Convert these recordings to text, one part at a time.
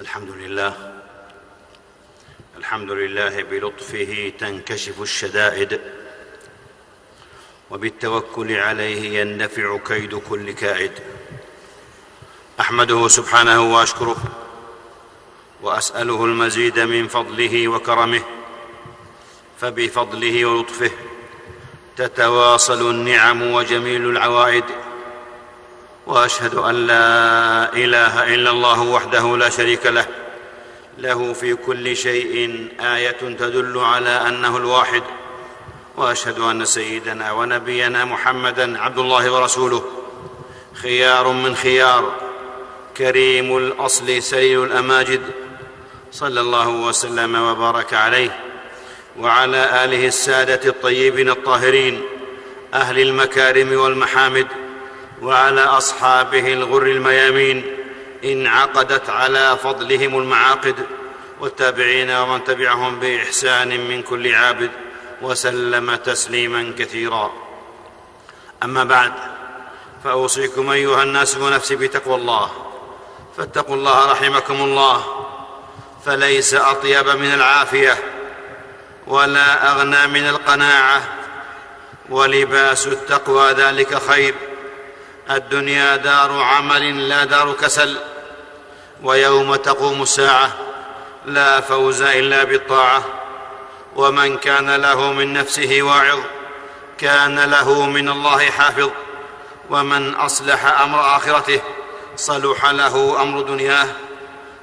الحمد لله. الحمد لله بلطفه تنكشف الشدائد وبالتوكل عليه يندفع كيد كل كائد. أحمده سبحانه وأشكره وأسأله المزيد من فضله وكرمه فبفضله ولطفه تتواصل النعم وجميل العوائد. وأشهد أن لا إله إلا الله وحده لا شريك له. له في كل شيء آية تدل على أنه الواحد. وأشهد أن سيدنا ونبينا محمدا عبد الله ورسوله. خيار من خيار. كريم الأصل سليل الاماجد صلى الله وسلم وبارك عليه. وعلى آله السادة الطيبين الطاهرين. أهل المكارم والمحامد. وعلى أصحابه الغر الميامين انعقدت على فضلهم المعاقد والتابعين ومن تبعهم بإحسان من كل عابد وسلم تسليما كثيرا. أما بعد فأوصيكم أيها الناس ونفسي بتقوى الله. فاتقوا الله رحمكم الله فليس أطيب من العافية ولا أغنى من القناعة ولباس التقوى ذلك خير. الدنيا دار عمل لا دار كسل ويوم تقوم الساعة لا فوز إلا بالطاعة. ومن كان له من نفسه واعظ كان له من الله حافظ. ومن أصلح أمر آخرته صلح له أمر دنياه.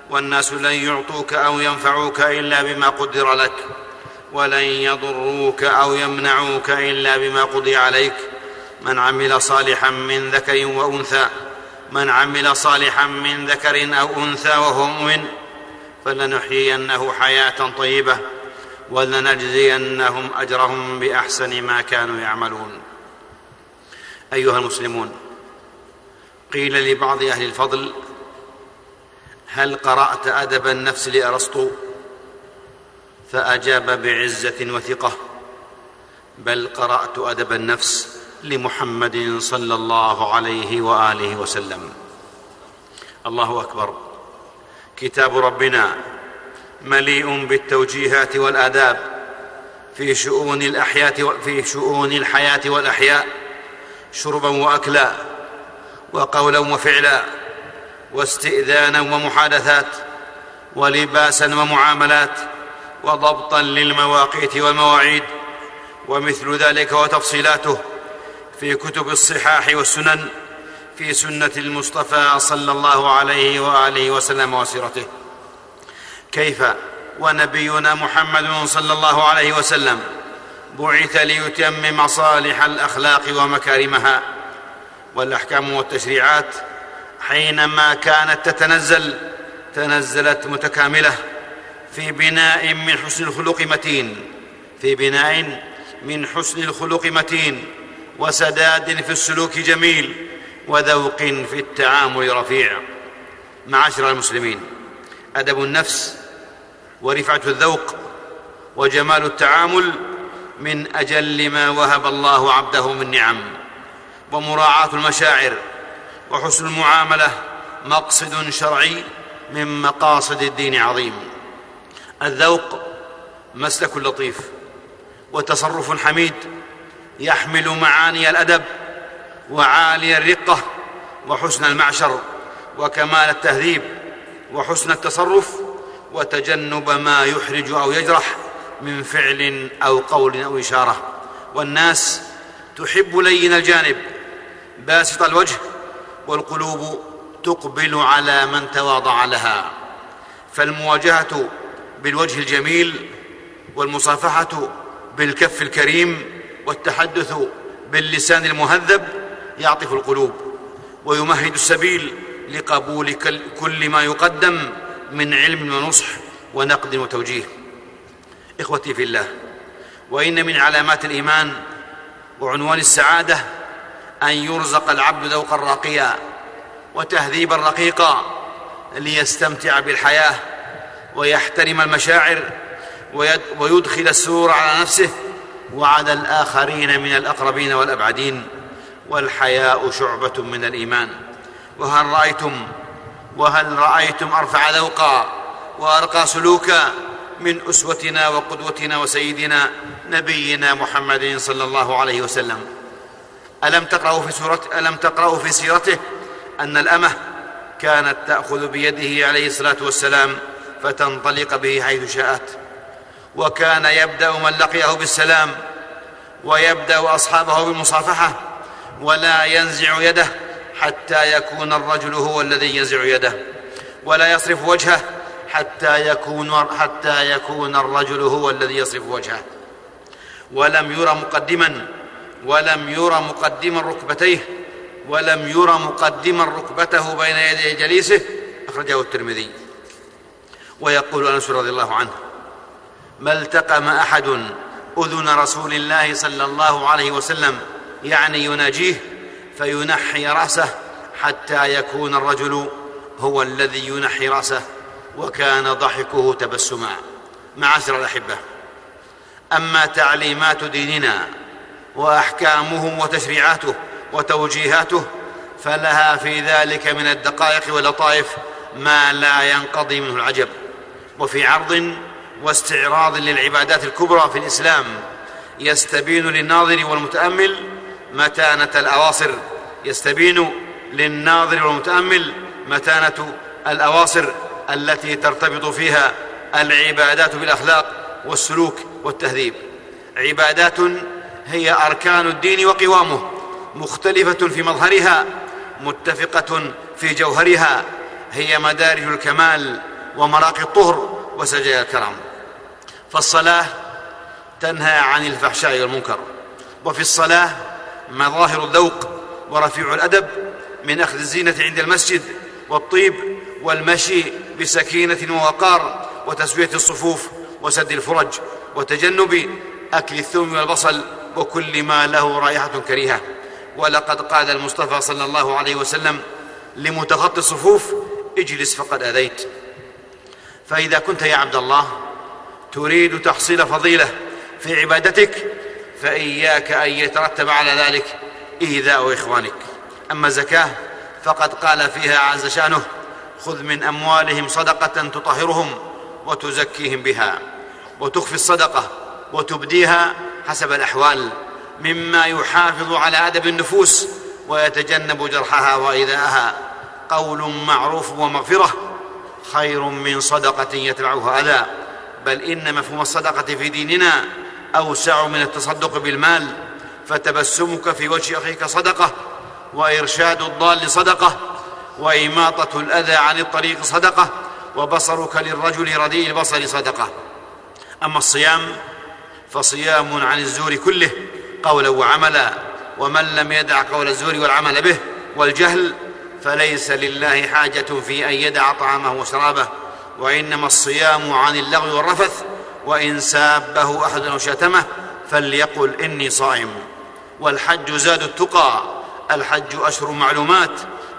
والناس لن يعطوك أو ينفعوك إلا بما قدر لك ولن يضروك أو يمنعوك إلا بما قضي عليك. من عمل صالحا من ذكر وانثى من عمل صالحا من ذكر أو أنثى وهو مؤمن فلنحيينه حياة طيبة ولنجزينهم أجرهم بأحسن ما كانوا يعملون. أيها المسلمون قيل لبعض أهل الفضل هل قرأت أدب النفس لأرسطو؟ فأجاب بعزة وثقة بل قرأت أدب النفس لمحمد صلى الله عليه وآله وسلم. الله أكبر. كتاب ربنا مليء بالتوجيهات والآداب في شؤون الأحياء في شؤون الحياة والأحياء شربا واكلا وقولا وفعلا واستئذانا ومحادثات ولباسا ومعاملات وضبطا للمواقيت والمواعيد ومثل ذلك وتفصيلاته. في كتب الصحاح والسنن في سنة المصطفى صلى الله عليه وآله وسلم وسيرته. كيف ونبينا محمد صلى الله عليه وسلم بعث ليتمم صالح الأخلاق ومكارمها والأحكام والتشريعات حينما كانت تتنزل تنزلت متكاملة في بناء من حسن الخلق متين في بناء من حسن الخلق متين وسداد في السلوك جميل وذوق في التعامل رفيع. معاشر المسلمين أدب النفس ورفعة الذوق وجمال التعامل من أجل ما وهب الله عبده من نعم. ومراعاة المشاعر وحسن المعاملة مقصد شرعي من مقاصد الدين عظيم. الذوق مسلك لطيف وتصرف حميد يحمل معاني الأدب وعالي الرقة وحسن المعشر وكمال التهذيب وحسن التصرف وتجنب ما يحرج أو يجرح من فعل أو قول أو إشارة. والناس تحب لين الجانب باسط الوجه والقلوب تقبل على من تواضع لها. فالمواجهة بالوجه الجميل والمصافحة بالكف الكريم والتحدث باللسان المهذب يعطف القلوب ويمهد السبيل لقبول كل ما يقدم من علم ونصح ونقد وتوجيه. إخوتي في الله وإن من علامات الإيمان وعنوان السعادة أن يرزق العبد ذوقا راقيا وتهذيبا رقيقا ليستمتع بالحياة ويحترم المشاعر ويدخل السرور على نفسه وعلى الآخرين من الأقربين والأبعدين والحياء شعبة من الإيمان وهل رأيتم وهل رأيتم أرفع ذوقا وأرقى سلوكا من أسوتنا وقدوتنا وسيدنا نبينا محمد صلى الله عليه وسلم ألم تقرأوا في سورة ألم تقرأوا في سيرته أن الأمة كانت تأخذ بيده عليه الصلاة والسلام فتنطلق به حيث شاءت وكان يبدأ من لقيه بالسلام ويبدأ أصحابه بالمصافحة ولا ينزع يده حتى يكون الرجل هو الذي ينزع يده ولا يصرف وجهه حتى يكون حتى يكون الرجل هو الذي يصرف وجهه ولم يرى مقدما ولم يرى مقدما ركبتيه ولم يرى مقدما ركبته بين يدي جليسه أخرجه الترمذي ويقول أنس رضي الله عنه ما التقم أحد أذن رسول الله صلى الله عليه وسلم يعني يناجيه فينحي رأسه حتى يكون الرجل هو الذي ينحي رأسه وكان ضحكه تبسما. معاشر الأحبة. أما تعليمات ديننا وأحكامه وتشريعاته وتوجيهاته فلها في ذلك من الدقائق واللطائف ما لا ينقضي منه العجب. وفي عرض واستعراض للعبادات الكبرى في الإسلام. يستبين للناظر والمتأمل متانة الأواصر. يستبين للناظر والمتأمل متانة الأواصر التي ترتبط فيها العبادات بالأخلاق والسلوك والتهذيب. عبادات هي أركان الدين وقوامه مختلفة في مظهرها متفقة في جوهرها. هي مدارج الكمال ومراقي الطهر وسجايا الكرم فالصلاة تنهى عن الفحشاء والمنكر. وفي الصلاة مظاهر الذوق ورفيع الأدب من أخذ الزينة عند المسجد والطيب والمشي بسكينة ووقار وتسوية الصفوف وسد الفرج وتجنب أكل الثوم والبصل وكل ما له رائحة كريهة. ولقد قال المصطفى صلى الله عليه وسلم لمتخطي الصفوف اجلس فقد آذيت. فإذا كنت يا عبد الله تريد تحصيل فضيلة في عبادتك فإياك أن يترتب على ذلك إيذاء إخوانك. أما الزكاه فقد قال فيها عز شأنه خذ من أموالهم صدقة تطهرهم وتزكيهم بها وتخفي الصدقة وتبديها حسب الأحوال مما يحافظ على أدب النفوس ويتجنب جرحها وإيذاءها. قول معروف ومغفرة خير من صدقة يتبعها أذى. بل إن مفهوم الصدقة في ديننا أوسع من التصدق بالمال فتبسمك في وجه أخيك صدقة وإرشاد الضال صدقه وإماطة الأذى عن الطريق صدقة وبصرك للرجل رديء البصر صدقة. أما الصيام فصيام عن الزور كله قولا وعملا ومن لم يدع قول الزور والعمل به والجهل فليس لله حاجة في أن يدع طعامه وشرابه. وإنما الصيام عن اللغو والرفث وإن سابه أحد أو شتمه فليقل إني صائم. والحج زاد التقى الحج أشهر معلومات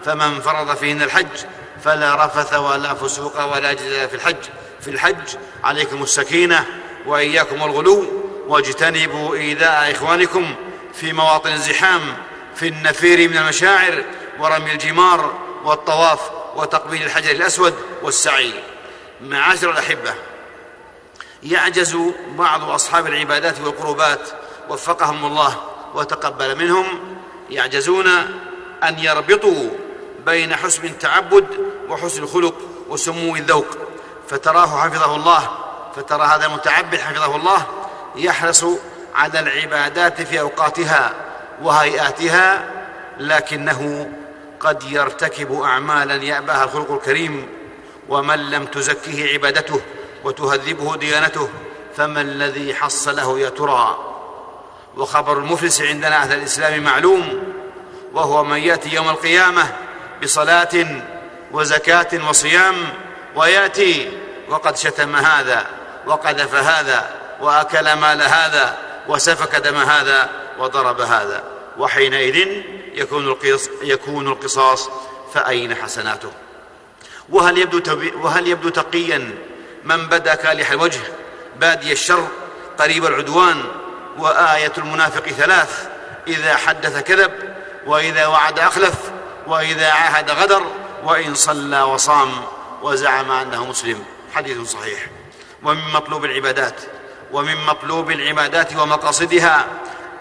فمن فرض فيهن الحج فلا رفث ولا فسوق ولا جدال في الحج. في الحج عليكم السكينة وإياكم الغلو واجتنبوا إيذاء إخوانكم في مواطن الزحام في النفير من المشاعر ورمي الجمار والطواف وتقبيل الحجر الأسود والسعي. معاشر الأحبة يعجز بعض أصحاب العبادات والقربات وفقهم الله وتقبل منهم يعجزون أن يربطوا بين حسن التعبد وحسن الخلق وسمو الذوق. فتراه حفظه الله فترى هذا المتعبد حفظه الله يحرص على العبادات في أوقاتها وهيئاتها لكنه قد يرتكب اعمالا يأباها الخلق الكريم ومن لم تزكه عبادته وتهذبه ديانته فما الذي حصله يا ترى؟ وخبر المفلس عندنا أهل الإسلام معلوم وهو من يأتي يوم القيامة بصلاة وزكاة وصيام ويأتي وقد شتم هذا وقذف هذا وأكل مال هذا وسفك دم هذا وضرب هذا وحينئذ يكون القصاص, فأين حسناته؟ وهل يبدو, وهل يبدو تقيا من بدا كالح الوجه بادي الشر قريب العدوان وآية المنافق ثلاث إذا حدث كذب وإذا وعد أخلف وإذا عاهد غدر وإن صلى وصام وزعم أنه مسلم. حديث صحيح. ومن مطلوب العبادات ومن مطلوب العبادات ومقاصدها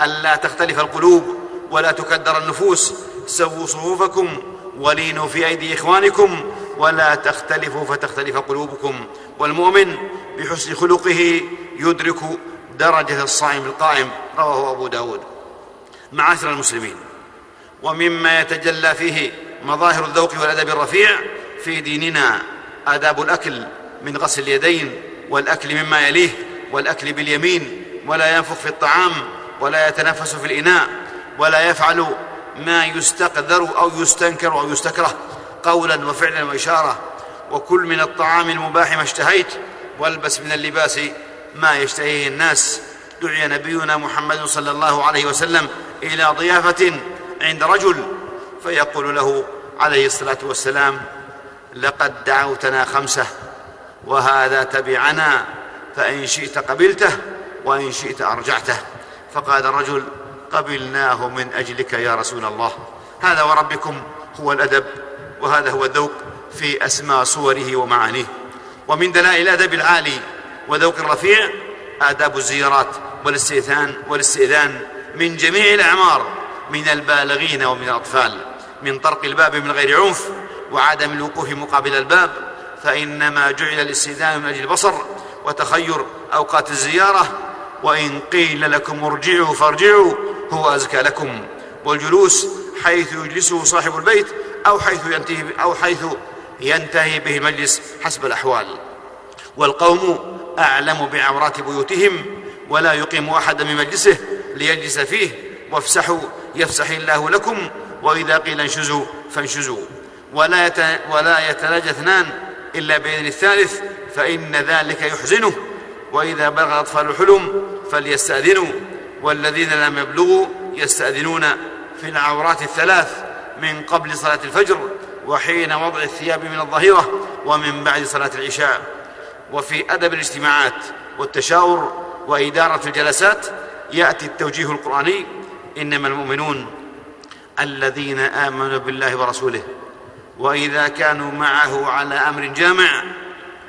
ألا تختلف القلوب ولا تكدر النفوس. سووا صفوفكم ولينوا في أيدي إخوانكم ولا تختلفوا فتختلف قلوبكم. والمؤمن بحسن خلقه يدرك درجة الصائم القائم. رواه أبو داود. معاشر المسلمين ومما يتجلى فيه مظاهر الذوق والأدب الرفيع في ديننا آداب الأكل من غسل اليدين والأكل مما يليه والأكل باليمين ولا ينفخ في الطعام ولا يتنفس في الإناء ولا يفعل ما يستقذر أو يستنكر أو يستكره. قولا وفعلا وإشارة وكل من الطعام المباح ما اشتهيت والبس من اللباس ما يشتهيه الناس. دعي نبينا محمد صلى الله عليه وسلم إلى ضيافة عند رجل فيقول له عليه الصلاة والسلام لقد دعوتنا خمسة وهذا تبعنا فإن شئت قبلته وإن شئت أرجعته. فقال الرجل قبلناه من أجلك يا رسول الله. هذا وربكم هو الأدب. وهذا هو الذوق في أسمى صوره ومعانيه. ومن دلائل الأدب العالي وذوق الرفيع آداب الزيارات والاستئذان والاستئذان من جميع الأعمار من البالغين ومن الأطفال. من طرق الباب من غير عنف وعدم الوقوف مقابل الباب فإنما جعل الاستئذان من أجل البصر وتخير أوقات الزيارة. وإن قيل لكم ارجعوا فارجعوا هو أزكى لكم. والجلوس حيث يجلسه صاحب البيت أو حيث ينتهي أو حيث ينتهي به المجلس حسب الأحوال. والقوم أعلم بعورات بيوتهم ولا يقيم أحد من مجلسه ليجلس فيه. وافسحوا يفسح الله لكم وإذا قيل انشزوا فانشزوا. ولا. ولا يتلاجى اثنان إلا بإذن الثالث فإن ذلك يحزنه. وإذا بلغ الأطفال الحلم فليستأذنوا. والذين لم يبلغوا يستأذنون. في العورات الثلاث من قبل صلاة الفجر وحين وضع الثياب من الظهيرة ومن بعد صلاة العشاء. وفي أدب الاجتماعات والتشاور وإدارة الجلسات يأتي التوجيه القرآني إنما المؤمنون الذين آمنوا بالله ورسوله وإذا كانوا معه على أمر جامع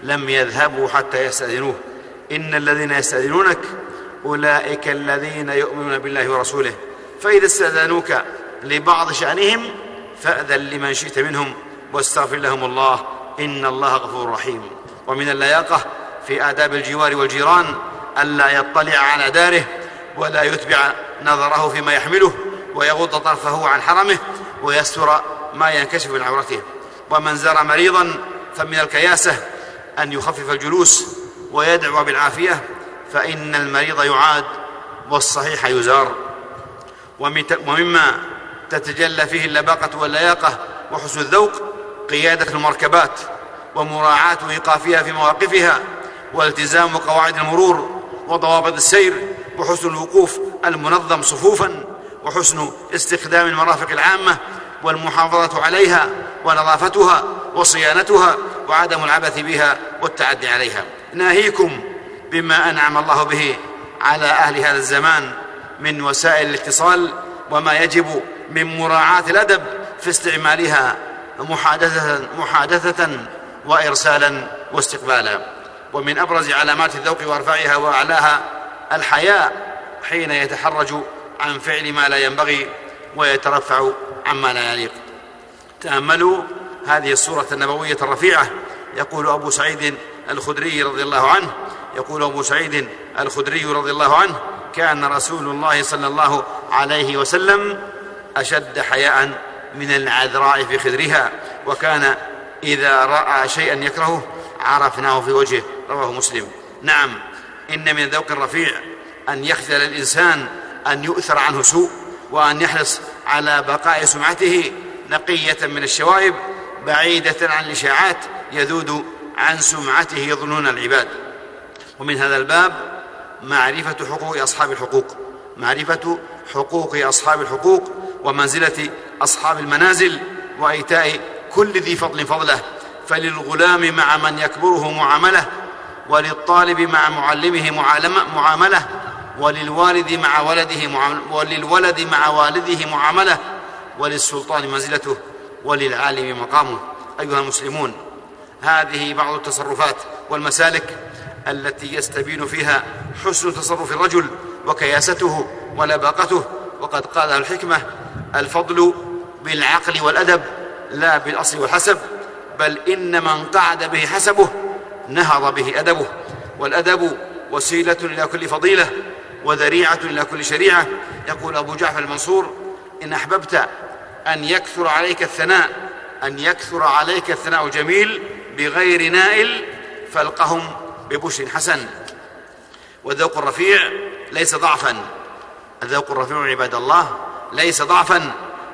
لم يذهبوا حتى يستأذنوه. إن الذين يستأذنونك أولئك الذين يؤمنون بالله ورسوله. فإذا استأذنوك لبعض شأنهم فأذن لمن شئت منهم واستغفر لهم الله إن الله غفور رحيم. ومن اللياقة في آداب الجوار والجيران ألا يطلع على داره ولا يتبع نظره فيما يحمله ويغض طرفه عن حرمه ويستر ما ينكشف من عورته. ومن زار مريضا فمن الكياسة أن يخفف الجلوس ويدعو بالعافية فإن المريض يعاد والصحيح يزار. ومما تتجلى فيه اللباقة واللياقة وحسن الذوق قيادة المركبات ومراعاة إيقافها في مواقفها والتزام قواعد المرور وضوابط السير وحسن الوقوف المنظم صفوفا وحسن استخدام المرافق العامة والمحافظة عليها ونظافتها وصيانتها وعدم العبث بها والتعدي عليها. ناهيكم بما أنعم الله به على أهل هذا الزمان من وسائل الاتصال وما يجب من مراعاة الأدب في استعمالها محادثة, محادثة وإرسالا واستقبالا. ومن أبرز علامات الذوق وأرفعها وأعلاها الحياء حين يتحرج عن فعل ما لا ينبغي ويترفع عما لا يليق. تأملوا هذه الصورة النبوية الرفيعة يقول أبو سعيد الخدري رضي الله عنه. يقول أبو سعيد الخدري رضي الله عنه كان رسول الله صلى الله عليه وسلم أشد حياء من العذراء في خدرها وكان إذا رأى شيئا يكرهه عرفناه في وجهه رواه مسلم. نعم إن من الذوق الرفيع أن يخجل الإنسان أن يؤثر عنه سوء وأن يحرص على بقاء سمعته نقية من الشوائب بعيدة عن الإشاعات يذود عن سمعته يظنون العباد. ومن هذا الباب معرفة حقوق أصحاب الحقوق. معرفة حقوق أصحاب الحقوق ومنزلة أصحاب المنازل وإيتاء كل ذي فضل فضله. فللغلام مع من يكبره معاملة وللطالب مع معلمه معاملة وللوالد مع ولده وللولد مع والده معاملة وللسلطان منزلته وللعالم مقامه. أيها المسلمون هذه بعض التصرفات والمسالك التي يستبين فيها حسن تصرف الرجل وكياسته ولباقته وقد قالها الحكمة الفضل بالعقل والأدب لا بالأصل والحسب بل إن من قعد به حسبه نهض به أدبه. والأدب وسيلة إلى كل فضيلة وذريعة إلى كل شريعة. يقول أبو جعفر المنصور إن أحببت أن يكثر عليك الثناء أن يكثر عليك الثناء الجميل بغير نائل فألقهم ببشر حسن. والذوق الرفيع ليس ضعفا. الذوق الرفيع عباد الله ليس ضعفا.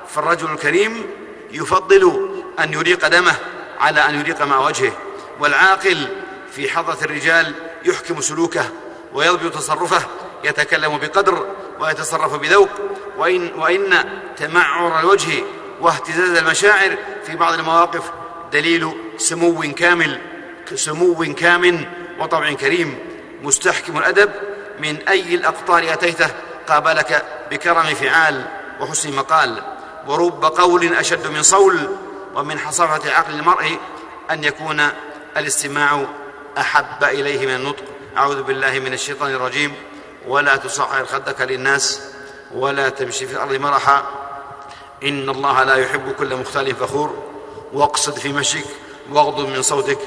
فالرجل الكريم يفضل أن يريق دمه على أن يريق مع وجهه. والعاقل في حضرة الرجال يحكم سلوكه ويضبط تصرفه يتكلم بقدر ويتصرف بذوق. وإن, وإن تمعر الوجه واهتزاز المشاعر في بعض المواقف دليل سمو كامل سمو كامن وطبع كريم. مستحكم الأدب من أي الأقطار أتيته قابلك بكرم فعال وحسن مقال ورب قول أشد من صول ومن حصافة عقل المرء أن يكون الاستماع أحب إليه من النطق. أعوذ بالله من الشيطان الرجيم. ولا تصعر خدك للناس ولا تمشي في الأرض مرحا. إن الله لا يحب كل مختال فخور. واقصد في مشيك واغضب من صوتك.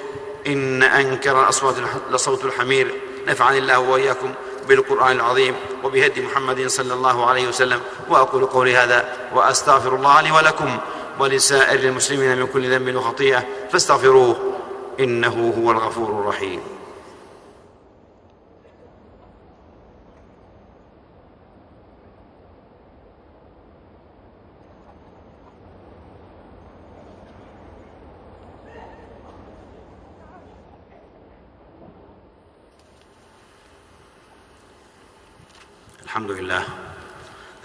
إن أنكر الأصوات لصوت الحمير. نفعني الله وإياكم بالقرآن العظيم وبهدي محمد صلى الله عليه وسلم وأقول قولي هذا وأستغفر الله لي ولكم ولسائر المسلمين من كل ذنب وخطيئة فاستغفروه إنه هو الغفور الرحيم. الحمد لله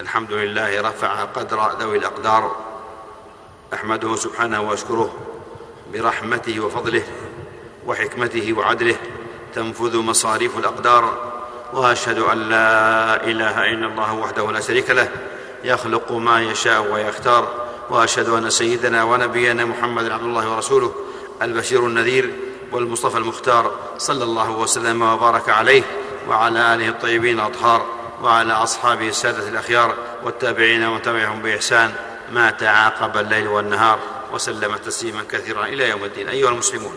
الحمد لله رفع قدر ذوي الأقدار. أحمده سبحانه وأشكره برحمته وفضله وحكمته وعدله. تنفذ مصاريف الأقدار. وأشهد أن لا إله إلا الله وحده لا شريك له. يخلق ما يشاء ويختار. وأشهد أن سيدنا ونبينا محمد عبد الله ورسوله البشير النذير والمصطفى المختار صلى الله وسلم وبارك عليه وعلى آله الطيبين الأطهار. وعلى أصحابه السادة الأخيار والتابعين وتبعهم بإحسان ما تعاقب الليل والنهار وسلم تسليما كثيرا إلى يوم الدين. أيها المسلمون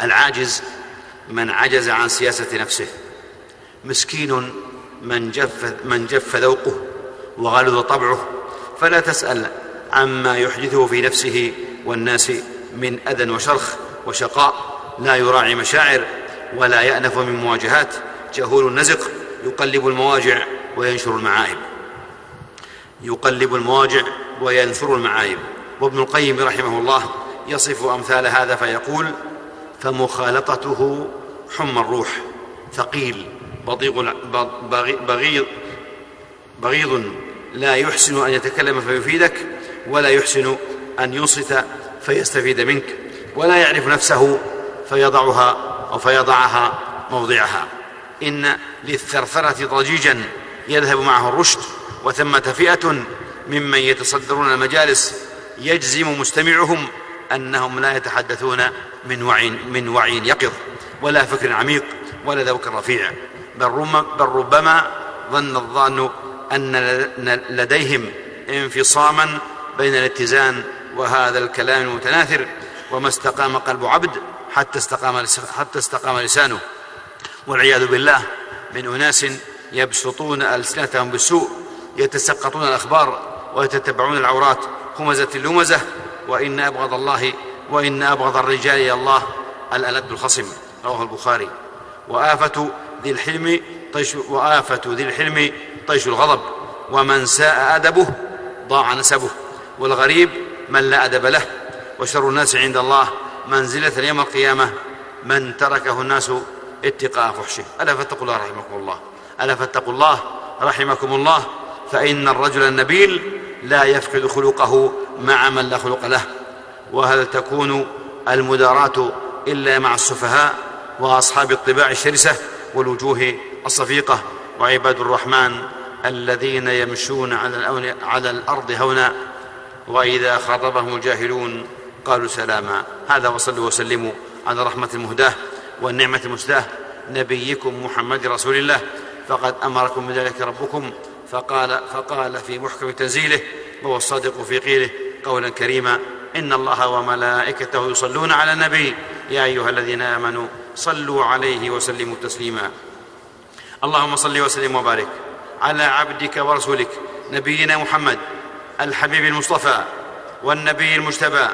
العاجز من عجز عن سياسة نفسه مسكين من جف, من جف ذوقه وغلظ طبعه فلا تسأل عما يحدثه في نفسه والناس من أذى وشرخ وشقاء لا يراعي مشاعر ولا يأنف من مواجهات جهول النزق يقلب المواجع وينشر المعايب. يقلب المواجع وينثر المعايب. وابن القيم رحمه الله يصف أمثال هذا فيقول فمخالطته حمى الروح ثقيل بضيغ بغيض بغيض لا يحسن أن يتكلم فيفيدك ولا يحسن أن ينصت فيستفيد منك ولا يعرف نفسه فيضعها أو فيضعها موضعها. إن للثرثرة ضجيجا يذهب معه الرشد وثمة فئة ممن يتصدرون المجالس يجزم مستمعهم أنهم لا يتحدثون من وعي من وعي يقظ ولا فكر عميق ولا ذوق رفيع. بل, بل ربما ظن الظان أن لديهم انفصاما بين الاتزان وهذا الكلام المتناثر وما استقام قلب عبد حتى استقام حتى استقام لسانه. والعياذ بالله من أناس يبسطون ألسنتهم بالسوء يتسقطون الأخبار ويتتبعون العورات همزة اللمزه وإن أبغض الله وإن أبغض الرجال إلى الله الألد الخصم رواه البخاري. وآفة ذي الحلم طيش وآفة ذي الحلم طيش الغضب. ومن ساء أدبه ضاع نسبه. والغريب من لا أدب له وشر الناس عند الله منزلة يوم القيامة من تركه الناس اتقاء فحشه. ألا فاتقوا الله رحمكم الله. ألا فاتقوا الله رحمكم الله. فإن الرجل النبيل لا يفقد خلقه مع من لا خلق له. وهل تكون المداراة إلا مع السفهاء وأصحاب الطباع الشرسة والوجوه الصفيقة؟ وعباد الرحمن الذين يمشون على, على الأرض هونا وإذا خاطبهم الجاهلون قالوا سلاما. هذا وصلوا وسلموا على رحمة المهداة. والنعمة المسداة نبيكم محمد رسول الله. فقد أمركم بذلك ربكم. فقال فقال في محكم تنزيله وهو الصادق في قيله قولا كريما إن الله وملائكته يصلون على النبي. يا أيها الذين آمنوا صلوا عليه وسلموا تسليما. اللهم صل وسلم وبارك على عبدك ورسولك نبينا محمد الحبيب المصطفى والنبي المجتبى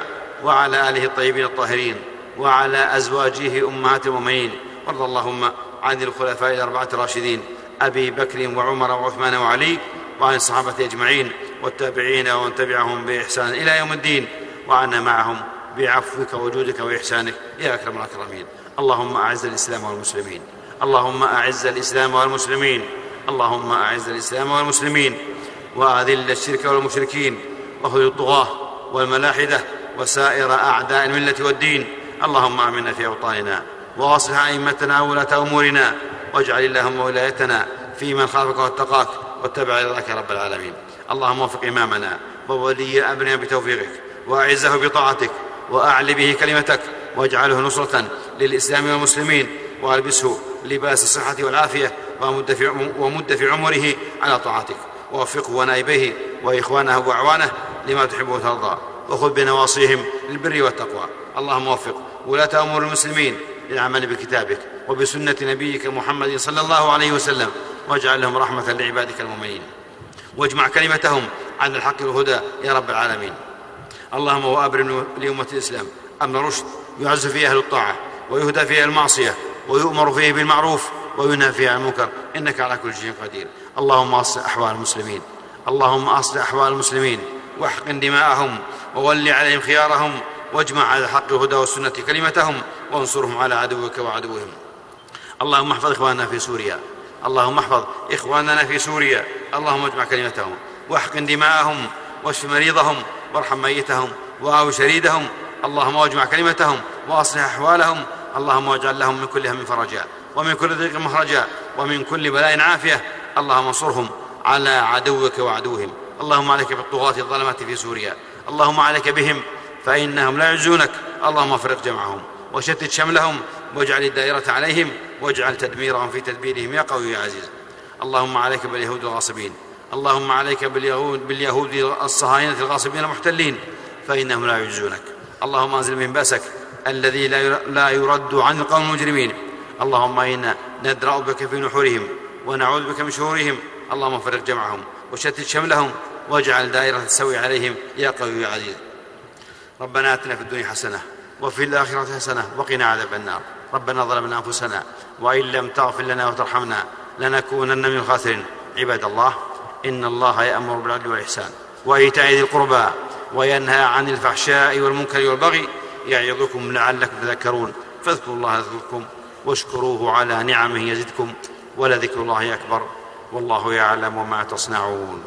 وعلى آله الطيبين الطاهرين. وعلى أزواجه أمهات المؤمنين وارض اللهم عن الخلفاء الأربعة الراشدين أبي بكر وعمر وعثمان وعلي وعن الصحابة أجمعين والتابعين ومن تبعهم بإحسان إلى يوم الدين وعنا معهم بعفوك وجودك وإحسانك. يا أكرم الأكرمين. اللهم أعز الإسلام والمسلمين. اللهم أعز الإسلام والمسلمين. اللهم أعز الإسلام والمسلمين. وأذل الشرك والمشركين. وخذ الطغاة والملاحدة. وسائر أعداء الملة والدين. اللهم آمنا في أوطاننا واصلح أئمتنا وولاة أمورنا واجعل اللهم ولايتنا في من خافك واتقاك واتبع رضاك رب العالمين. اللهم وفق إمامنا وولي أمرنا بتوفيقك وأعزه بطاعتك واعل به كلمتك واجعله نصرة للإسلام والمسلمين والبسه لباس الصحة والعافية ومد في, ومد في عمره على طاعتك. ووفقه ونائبيه وإخوانه وأعوانه لما تحب وترضى وخذ بنواصيهم للبر والتقوى. اللهم وفق ولاة أمور المسلمين للعمل بكتابك وبسنة نبيك محمد صلى الله عليه وسلم واجعل لهم رحمة لعبادك المؤمنين. واجمع كلمتهم عن الحق والهدى يا رب العالمين. اللهم وأبرم لأمة الإسلام أمن رشد يعز فيه أهل الطاعة ويهدى فيه المعصية ويؤمر فيه بالمعروف وينهى فيه عن المنكر. إنك على كل شيء قدير. اللهم أصلح أحوال المسلمين. اللهم أصلح أحوال المسلمين. واحقن دماءهم وول عليهم خيارهم. واجمع على الحق والهدى والسنة كلمتهم وانصرهم على عدوك وعدوهم. اللهم احفظ إخواننا في سوريا. اللهم احفظ إخواننا في سوريا. اللهم اجمع كلمتهم. واحقن دماءهم. واشف مريضهم. وارحم ميتهم. وآو شريدهم. اللهم واجمع كلمتهم. وأصلح أحوالهم. اللهم واجعل لهم من كل هم فرجا. ومن كل ضيق مخرجا. ومن كل بلاء عافية. اللهم انصرهم على عدوك وعدوهم. اللهم عليك بالطغاة الظلمة في سوريا. اللهم عليك بهم. فإنهم لا يعزونك. اللهم افرق جمعهم وشتت شملهم واجعل الدائرة عليهم واجعل تدميرهم في تدبيرهم. يا قوي يا عزيز. اللهم عليك باليهود الغاصبين. اللهم عليك باليهود باليهود الصهاينة الغاصبين المحتلين. فإنهم لا يعجزونك اللهم أنزل من بأسك. الذي لا يرد عن القوم المجرمين. اللهم إنا ندرأ بك في نحورهم ونعوذ بك من شرورهم. اللهم فرق جمعهم وشتت شملهم واجعل دائرة السوء عليهم. يا قوي يا عزيز. ربنا آتنا في الدنيا حسنة وفي الآخرة حسنة وقنا عذاب النار. ربنا ظلمنا أنفسنا وإن لم تغفر لنا وترحمنا لنكونن من الخاسرين. عباد الله إن الله يأمر بالعدل والإحسان وإيتاء ذي القربى وينهى عن الفحشاء والمنكر والبغي يعظكم لعلكم تذكرون. فاذكروا الله يذكركم واشكروه على نعمه يزدكم ولذكر الله أكبر. والله يعلم ما تصنعون.